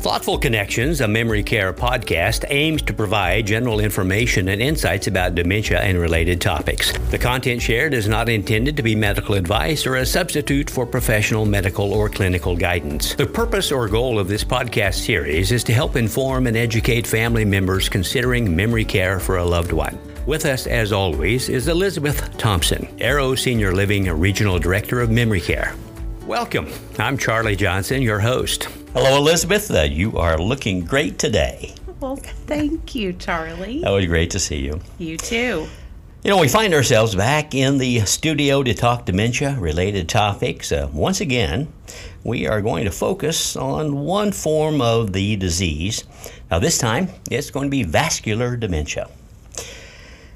Thoughtful Connections, a memory care podcast, aims to provide general information and insights about dementia and related topics. The content shared is not intended to be medical advice or a substitute for professional medical or clinical guidance. The purpose or goal of this podcast series is to help inform and educate family members considering memory care for a loved one. With us, as always, is Elizabeth Thompson, Arrow Senior Living Regional Director of Memory Care. Welcome. I'm Charlie Johnson, your host. Hello, Elizabeth. Uh, you are looking great today. Well, thank you, Charlie. That was great to see you. You too. You know, we find ourselves back in the studio to talk dementia related topics. Uh, once again, we are going to focus on one form of the disease. Now, this time, it's going to be vascular dementia.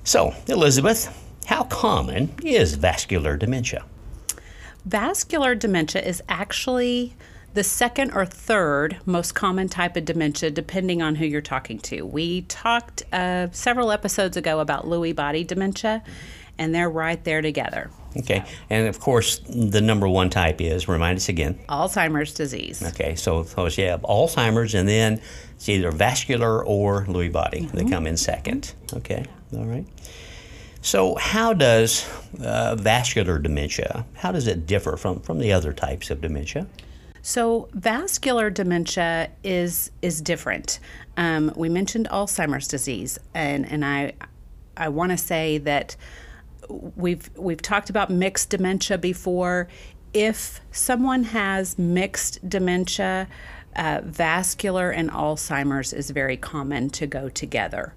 So, Elizabeth, how common is vascular dementia? Vascular dementia is actually the second or third most common type of dementia, depending on who you're talking to. We talked uh, several episodes ago about Lewy body dementia, and they're right there together. Okay, and of course, the number one type is, remind us again. Alzheimer's disease. Okay, so, so you have Alzheimer's, and then it's either vascular or Lewy body mm-hmm. that come in second. Okay, all right. So, how does uh, vascular dementia, how does it differ from, from the other types of dementia? So vascular dementia is is different. Um, we mentioned Alzheimer's disease, and and I I want to say that we've we've talked about mixed dementia before. If someone has mixed dementia, uh, vascular and Alzheimer's is very common to go together.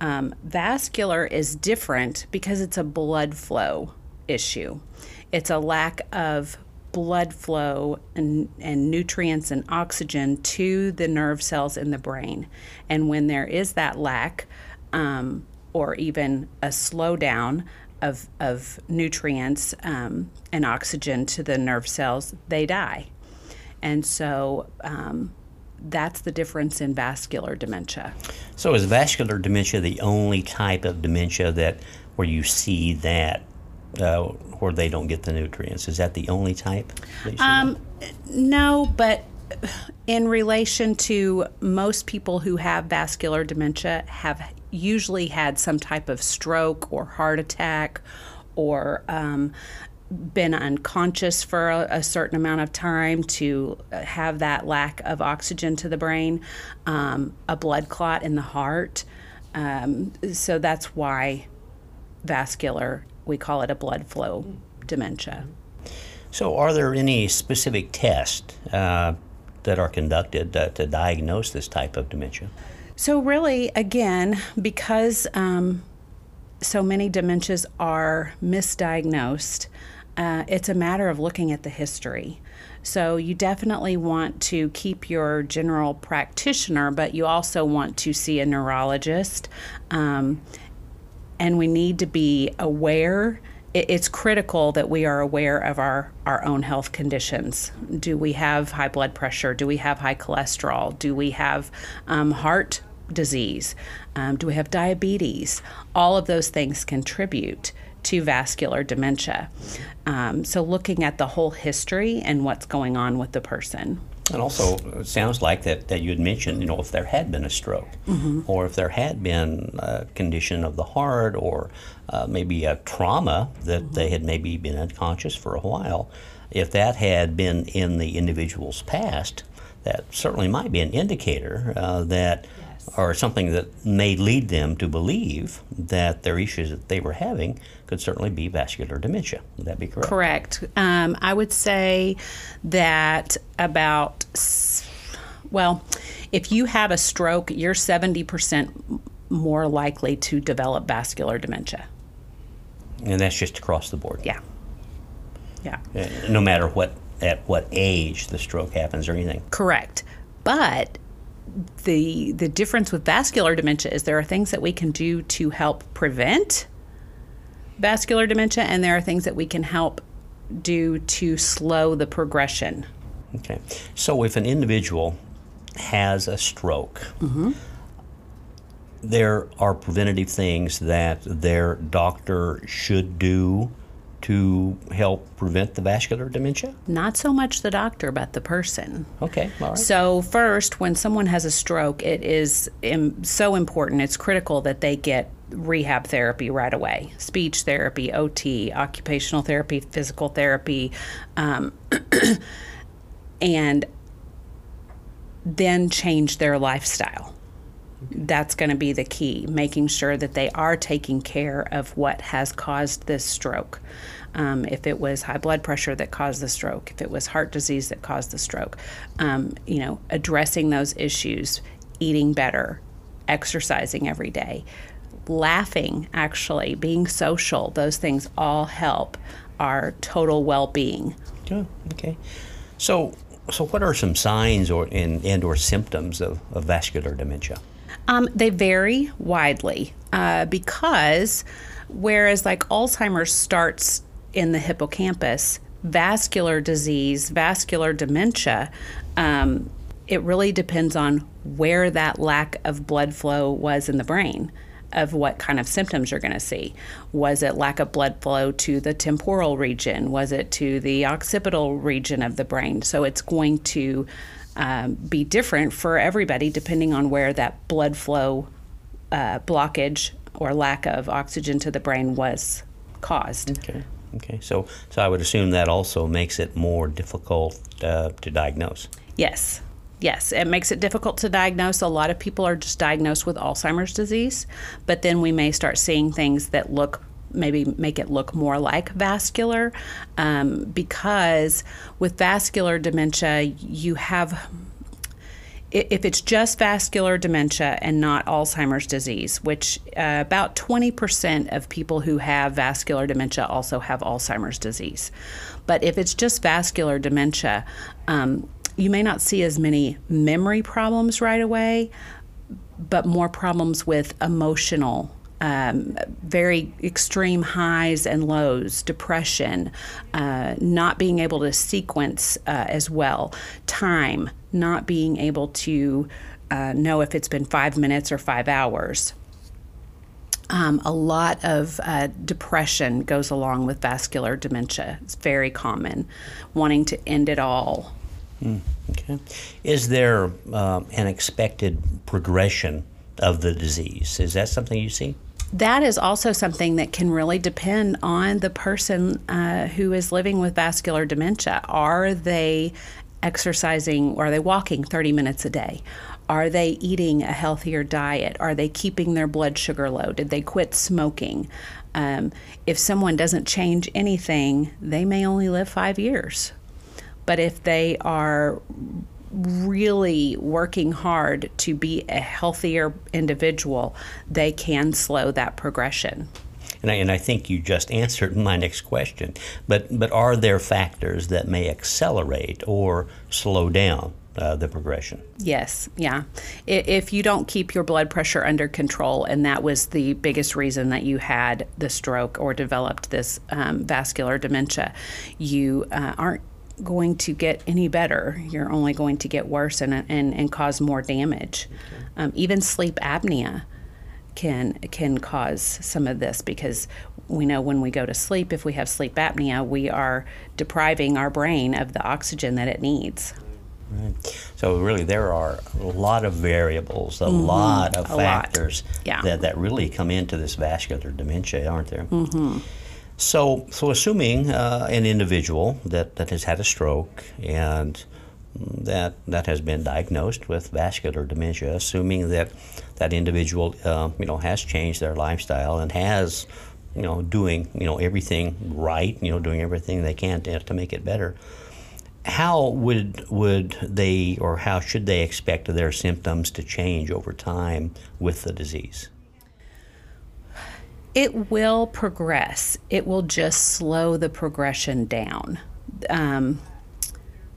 Um, vascular is different because it's a blood flow issue. It's a lack of blood flow and, and nutrients and oxygen to the nerve cells in the brain. And when there is that lack, um, or even a slowdown of, of nutrients um, and oxygen to the nerve cells, they die. And so um, that's the difference in vascular dementia. So, is vascular dementia the only type of dementia that where you see that uh, where they don't get the nutrients. Is that the only type? Um, no, but in relation to most people who have vascular dementia have usually had some type of stroke or heart attack or um, been unconscious for a, a, certain amount of time to have that lack of oxygen to the brain, um, a blood clot in the heart. Um, so that's why vascular we call it a blood flow dementia. So, are there any specific tests uh, that are conducted uh, to diagnose this type of dementia? So, really, again, because um, so many dementias are misdiagnosed, uh, it's a matter of looking at the history. So, you definitely want to keep your general practitioner, but you also want to see a neurologist. Um, and we need to be aware it's critical that we are aware of our, our own health conditions. Do we have high blood pressure? Do we have high cholesterol? Do we have um, heart disease? Um, do we have diabetes? All of those things contribute to vascular dementia. Um, so, looking at the whole history and what's going on with the person. And also, it sounds like that, that you had mentioned, you know, if there had been a stroke, mm-hmm. or if there had been a condition of the heart, or uh, maybe a trauma that mm-hmm. they had maybe been unconscious for a while, if that had been in the individual's past, that certainly might be an indicator uh, that or something that may lead them to believe that their issues that they were having could certainly be vascular dementia. Would that be correct? Correct. Um, I would say that about, well, if you have a stroke, you're 70% more likely to develop vascular dementia. And that's just across the board? Yeah. Yeah. Uh, no matter what at what age the stroke happens or anything. Correct. But the the difference with vascular dementia is there are things that we can do to help prevent vascular dementia and there are things that we can help do to slow the progression. Okay. So if an individual has a stroke, mm-hmm. there are preventative things that their doctor should do to help prevent the vascular dementia? Not so much the doctor, but the person. Okay, all right. So, first, when someone has a stroke, it is im- so important, it's critical that they get rehab therapy right away speech therapy, OT, occupational therapy, physical therapy, um, and then change their lifestyle. That's going to be the key, making sure that they are taking care of what has caused this stroke. Um, if it was high blood pressure that caused the stroke, if it was heart disease that caused the stroke, um, you know, addressing those issues, eating better, exercising every day, laughing, actually, being social, those things all help our total well being. Yeah, okay. So, so what are some signs or and, and or symptoms of, of vascular dementia? Um, they vary widely uh, because whereas like Alzheimer's starts in the hippocampus, vascular disease, vascular dementia, um, it really depends on where that lack of blood flow was in the brain of what kind of symptoms you're going to see. Was it lack of blood flow to the temporal region? Was it to the occipital region of the brain? So it's going to um, be different for everybody depending on where that blood flow uh, blockage or lack of oxygen to the brain was caused. Okay. Okay. So, so I would assume that also makes it more difficult uh, to diagnose. Yes. Yes, it makes it difficult to diagnose. A lot of people are just diagnosed with Alzheimer's disease, but then we may start seeing things that look maybe make it look more like vascular um, because with vascular dementia, you have if it's just vascular dementia and not Alzheimer's disease, which uh, about 20% of people who have vascular dementia also have Alzheimer's disease. But if it's just vascular dementia, um, you may not see as many memory problems right away, but more problems with emotional um, very extreme highs and lows, depression, uh, not being able to sequence uh, as well, time, not being able to uh, know if it's been five minutes or five hours. Um, a lot of uh, depression goes along with vascular dementia. It's very common, wanting to end it all. Mm, okay. Is there um, an expected progression of the disease? Is that something you see? That is also something that can really depend on the person uh, who is living with vascular dementia. Are they exercising or are they walking 30 minutes a day? Are they eating a healthier diet? Are they keeping their blood sugar low? Did they quit smoking? Um, if someone doesn't change anything, they may only live five years. But if they are really working hard to be a healthier individual, they can slow that progression. And I, and I think you just answered my next question. But, but are there factors that may accelerate or slow down uh, the progression? Yes, yeah. If you don't keep your blood pressure under control, and that was the biggest reason that you had the stroke or developed this um, vascular dementia, you uh, aren't going to get any better. You're only going to get worse and, and, and cause more damage. Okay. Um, even sleep apnea can can cause some of this because we know when we go to sleep, if we have sleep apnea, we are depriving our brain of the oxygen that it needs. Right. So really, there are a lot of variables, a mm-hmm. lot of a factors lot. Yeah. that, that really come into this vascular dementia, aren't there? Mm-hmm. So, so assuming uh, an individual that, that has had a stroke and that that has been diagnosed with vascular dementia, assuming that that individual uh, you know has changed their lifestyle and has you know doing you know everything right, you know doing everything they can to, to make it better. How would would they or how should they expect their symptoms to change over time with the disease? It will progress. It will just slow the progression down. Um,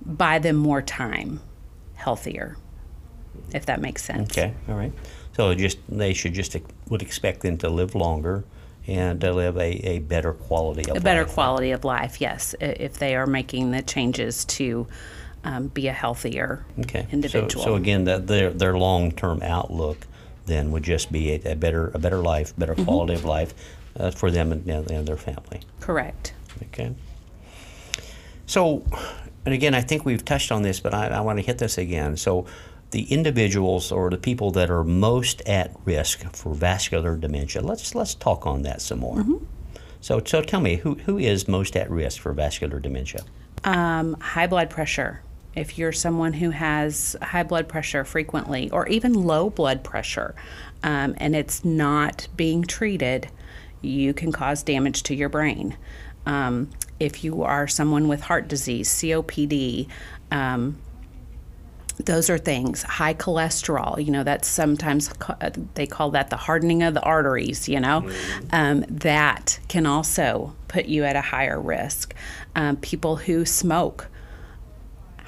buy them more time, healthier, if that makes sense. Okay, all right. So just they should just would expect them to live longer and to live a, a better quality of a life. better quality of life. Yes, if they are making the changes to um, be a healthier okay. individual. So, so again, that their their long term outlook then would just be a, a better a better life, better mm-hmm. quality of life uh, for them and, and, their family. Correct. Okay. So, and again, I think we've touched on this, but I, I want to hit this again. So, the individuals or the people that are most at risk for vascular dementia. Let's let's talk on that some more. Mm-hmm. So, so tell me, who, who is most at risk for vascular dementia? Um, high blood pressure. If you're someone who has high blood pressure frequently, or even low blood pressure, um, and it's not being treated, you can cause damage to your brain. Um, if you are someone with heart disease, COPD, um, those are things high cholesterol you know that's sometimes they call that the hardening of the arteries you know mm-hmm. um, that can also put you at a higher risk um, people who smoke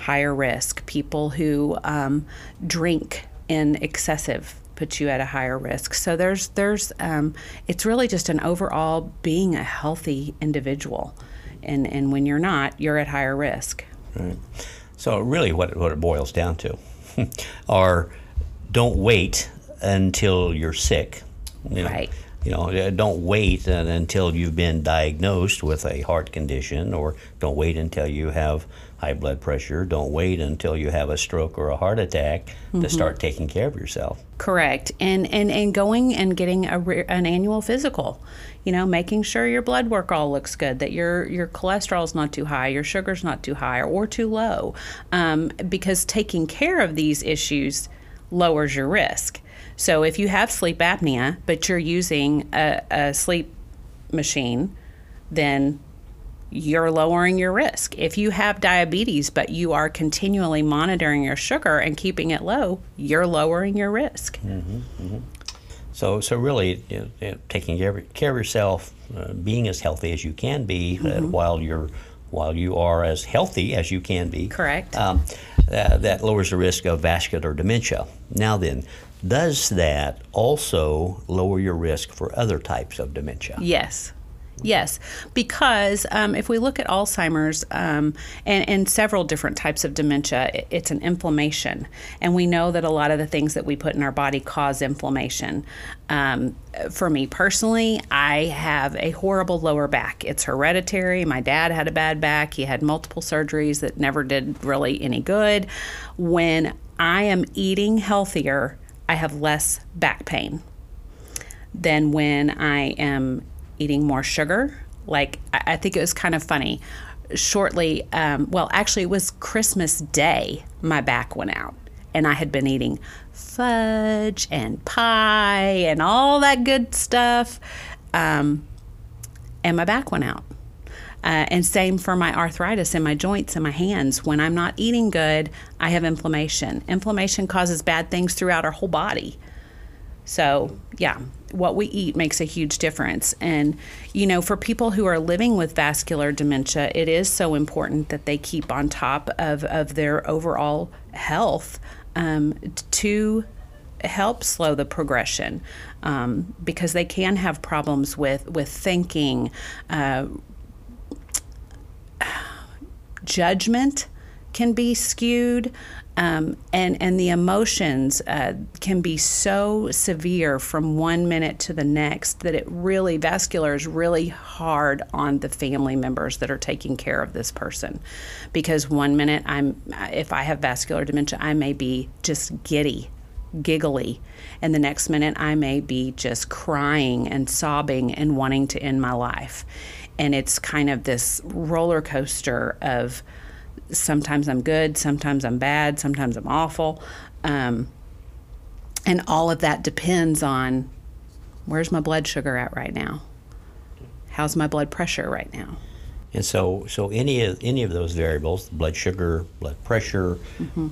higher risk people who um, drink in excessive puts you at a higher risk so there's there's um, it's really just an overall being a healthy individual and and when you're not you're at higher risk right. So really, what what it boils down to are don't wait until you're sick. You know, right. You know, don't wait until you've been diagnosed with a heart condition, or don't wait until you have high blood pressure. Don't wait until you have a stroke or a heart attack mm-hmm. to start taking care of yourself. Correct. And and and going and getting a an annual physical. You know, making sure your blood work all looks good, that your your cholesterol is not too high, your sugar's not too high or, or too low, um, because taking care of these issues lowers your risk. So if you have sleep apnea, but you're using a, a sleep machine, then you're lowering your risk. If you have diabetes, but you are continually monitoring your sugar and keeping it low, you're lowering your risk. Mm-hmm, mm-hmm. So, so really, you know, taking care of, care of yourself, uh, being as healthy as you can be, uh, mm-hmm. uh, while you're while you are as healthy as you can be. Correct. Um, uh, that lowers the risk of vascular dementia. Now then, does that also lower your risk for other types of dementia? Yes. Yes, because um, if we look at Alzheimer's um, and, and, several different types of dementia, it's an inflammation. And we know that a lot of the things that we put in our body cause inflammation. Um, for me personally, I have a horrible lower back. It's hereditary. My dad had a bad back, he had multiple surgeries that never did really any good. When I am eating healthier, I have less back pain than when I am eating more sugar. Like, I, think it was kind of funny. Shortly, um, well, actually, it was Christmas Day, my back went out. And I had been eating fudge and pie and all that good stuff. Um, and my back went out. Uh, and same for my arthritis in my joints and my hands. When I'm not eating good, I have inflammation. Inflammation causes bad things throughout our whole body. So, yeah, what we eat makes a huge difference. And, you know, for people who are living with vascular dementia, it is so important that they keep on top of, of their overall health um, to help slow the progression um, because they can have problems with, with thinking, uh, judgment can be skewed. Um, and and the emotions uh, can be so severe from one minute to the next that it really vascular is really hard on the family members that are taking care of this person, because one minute I'm if I have vascular dementia I may be just giddy, giggly, and the next minute I may be just crying and sobbing and wanting to end my life, and it's kind of this roller coaster of sometimes I'm good, sometimes I'm bad, sometimes I'm awful. Um, and all of that depends on where's my blood sugar at right now? How's my blood pressure right now? And so, so any of any of those variables, blood sugar, blood pressure, mm-hmm.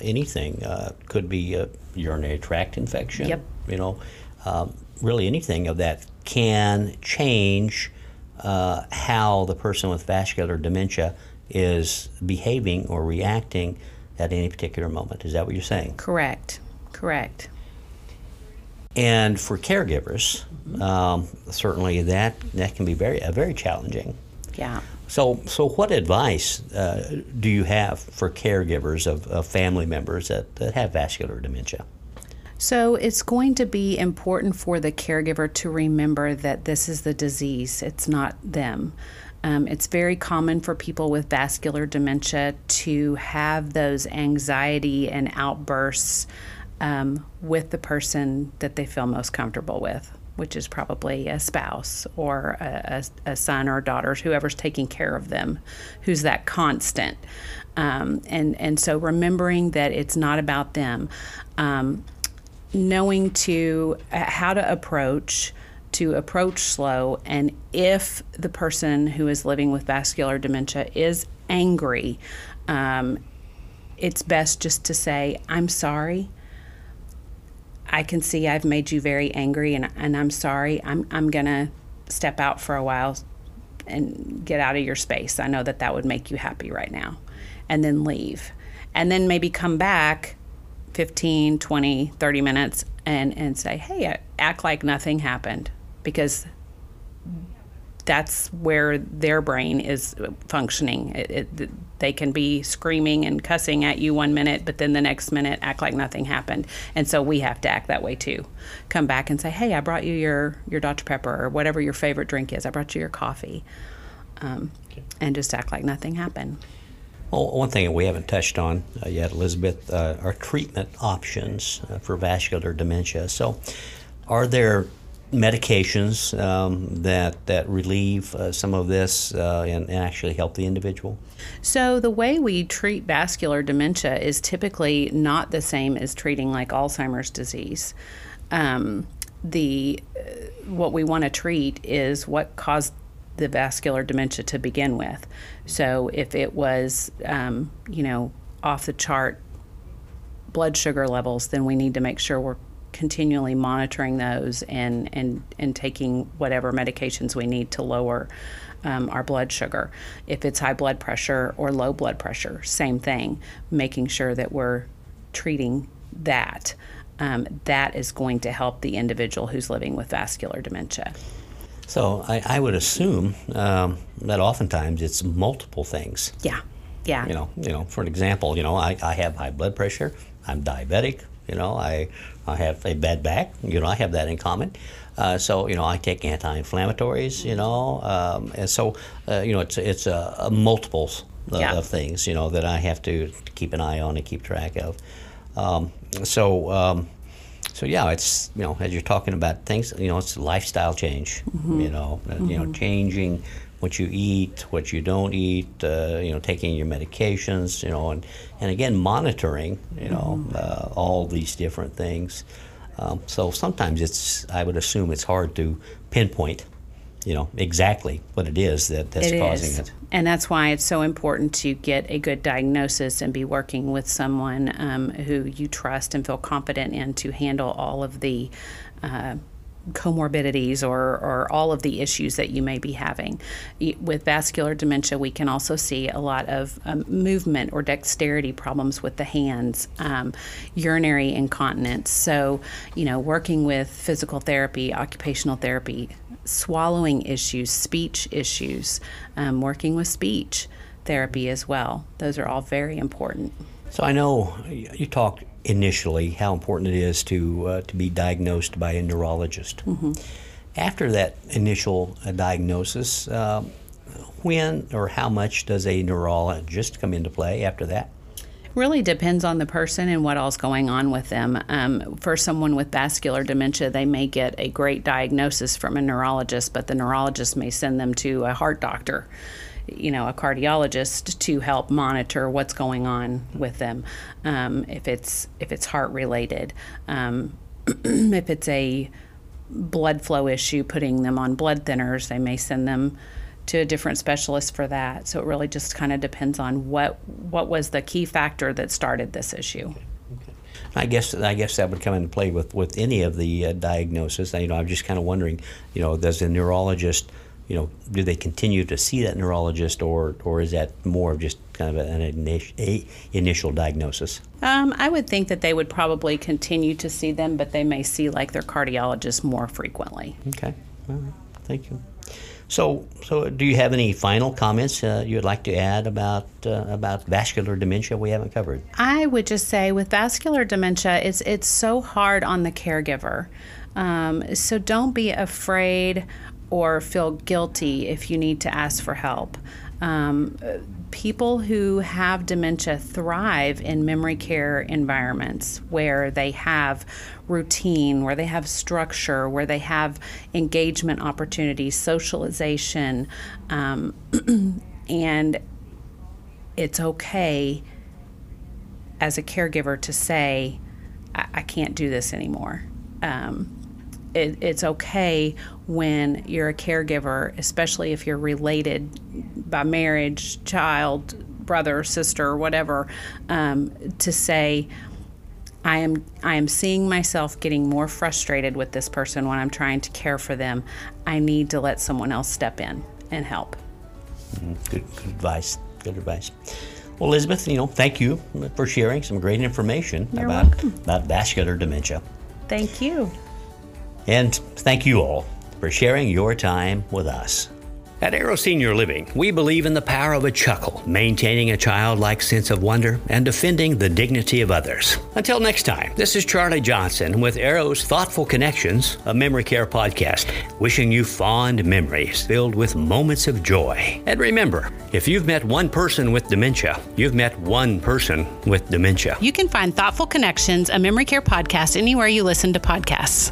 anything uh, could be a urinary tract infection. Yep. You know, um, really anything of that can change uh, how the person with vascular dementia is behaving or reacting at any particular moment. Is that what you're saying? Correct. Correct. And for caregivers, mm-hmm. um, certainly that that can be very uh, very challenging. Yeah. So, so what advice uh, do you have for caregivers of, of family members that, that have vascular dementia? So it's going to be important for the caregiver to remember that this is the disease, it's not them. Um, it's very common for people with vascular dementia to have those anxiety and outbursts um, with the person that they feel most comfortable with, which is probably a spouse or a, a, a son or a daughter, whoever's taking care of them, who's that constant. Um, and and so remembering that it's not about them, um, knowing to uh, how to approach to approach slow and if the person who is living with vascular dementia is angry um, it's best just to say i'm sorry. I can see i've made you very angry and, and i'm sorry. I'm, I'm going to step out for a while and get out of your space. I know that that would make you happy right now. And then leave. And then maybe come back 15 20 30 minutes and and say hey act like nothing happened because that's where their brain is functioning. It, it, they can be screaming and cussing at you one minute, but then the next minute act like nothing happened. And so we have to act that way too. Come back and say, "Hey, I brought you your your Dr Pepper or whatever your favorite drink is. I brought you your coffee," um, okay. and just act like nothing happened. Well, one thing we haven't touched on uh, yet, Elizabeth, uh, are treatment options uh, for vascular dementia. So, are there medications um, that that relieve uh, some of this uh, and, and, actually help the individual? So the way we treat vascular dementia is typically not the same as treating like Alzheimer's disease. Um, the uh, what we want to treat is what caused the vascular dementia to begin with. So if it was, um, you know, off the chart blood sugar levels, then we need to make sure we're continually monitoring those and, and, and taking whatever medications we need to lower um, our blood sugar. If it's high blood pressure or low blood pressure, same thing, making sure that we're treating that. Um, that is going to help the individual who's living with vascular dementia. So I, I would assume um, that oftentimes it's multiple things. Yeah, yeah. You know, you know. For an example, you know, I, I have high blood pressure. I'm diabetic. You know, I I have a bad back. You know, I have that in common. Uh, so you know, I take anti-inflammatories. You know, um, and so uh, you know, it's it's a, a multiples of, yeah. of, things. You know that I have to keep an eye on and keep track of. Um, so. Um, so yeah, it's you know as you're talking about things, you know, it's lifestyle change. Mm-hmm. You know, mm-hmm. you know, mm-hmm. changing what you eat, what you don't eat, uh, you know, taking your medications, you know, and, and again, monitoring, you know, mm-hmm. uh, all these different things. Um, so sometimes it's, I would assume it's hard to pinpoint, you know, exactly what it is that, that's it causing is. it. And that's why it's so important to get a good diagnosis and be working with someone um, who you trust and feel confident in to handle all of the uh, comorbidities or, or all of the issues that you may be having. With vascular dementia, we can also see a lot of um, movement or dexterity problems with the hands, um, urinary incontinence. So, you know, working with physical therapy, occupational therapy, swallowing issues, speech issues, um, working with speech therapy as well. Those are all very important. So I know you talked initially how important it is to uh, to be diagnosed by a neurologist. Mm-hmm. After that initial uh, diagnosis, uh, when or how much does a neurologist come into play after that? Really depends on the person and what all's going on with them. Um, for someone with vascular dementia, they may get a great diagnosis from a neurologist, but the neurologist may send them to a heart doctor you know, a cardiologist to help monitor what's going on with them. Um, if it's if it's heart related, um, if it's a blood flow issue, putting them on blood thinners, they may send them to a different specialist for that. So it really just kind of depends on what what was the key factor that started this issue. I guess I guess that would come into play with, with any of the uh, diagnosis. You know, I'm just kind of wondering, you know, does a neurologist you know, do they continue to see that neurologist, or or is that more of just kind of an initial, initial diagnosis? Um, I would think that they would probably continue to see them, but they may see like their cardiologist more frequently. Okay, all right, thank you. So, so do you have any final comments uh, you'd like to add about uh, about vascular dementia we haven't covered? I would just say with vascular dementia, it's it's so hard on the caregiver. Um, so don't be afraid or feel guilty if you need to ask for help. Um, people who have dementia thrive in memory care environments where they have routine, where they have structure, where they have engagement opportunities, socialization, um, and it's okay as a caregiver to say, I, I can't do this anymore. Um, it, it's okay when you're a caregiver, especially if you're related by marriage, child, brother, sister, whatever, um, to say, I am I am seeing myself getting more frustrated with this person when I'm trying to care for them. I need to let someone else step in and help. Mm, good, good advice. Good advice. Well, Elizabeth, you know, thank you for sharing some great information You're about welcome. about vascular dementia. Thank you. And thank you all for sharing your time with us. At Arrow Senior Living, we believe in the power of a chuckle, maintaining a childlike sense of wonder, and defending the dignity of others. Until next time, this is Charlie Johnson with Arrow's Thoughtful Connections, a memory care podcast, wishing you fond memories filled with moments of joy. And remember, if you've met one person with dementia, you've met one person with dementia. You can find Thoughtful Connections, a memory care podcast, anywhere you listen to podcasts.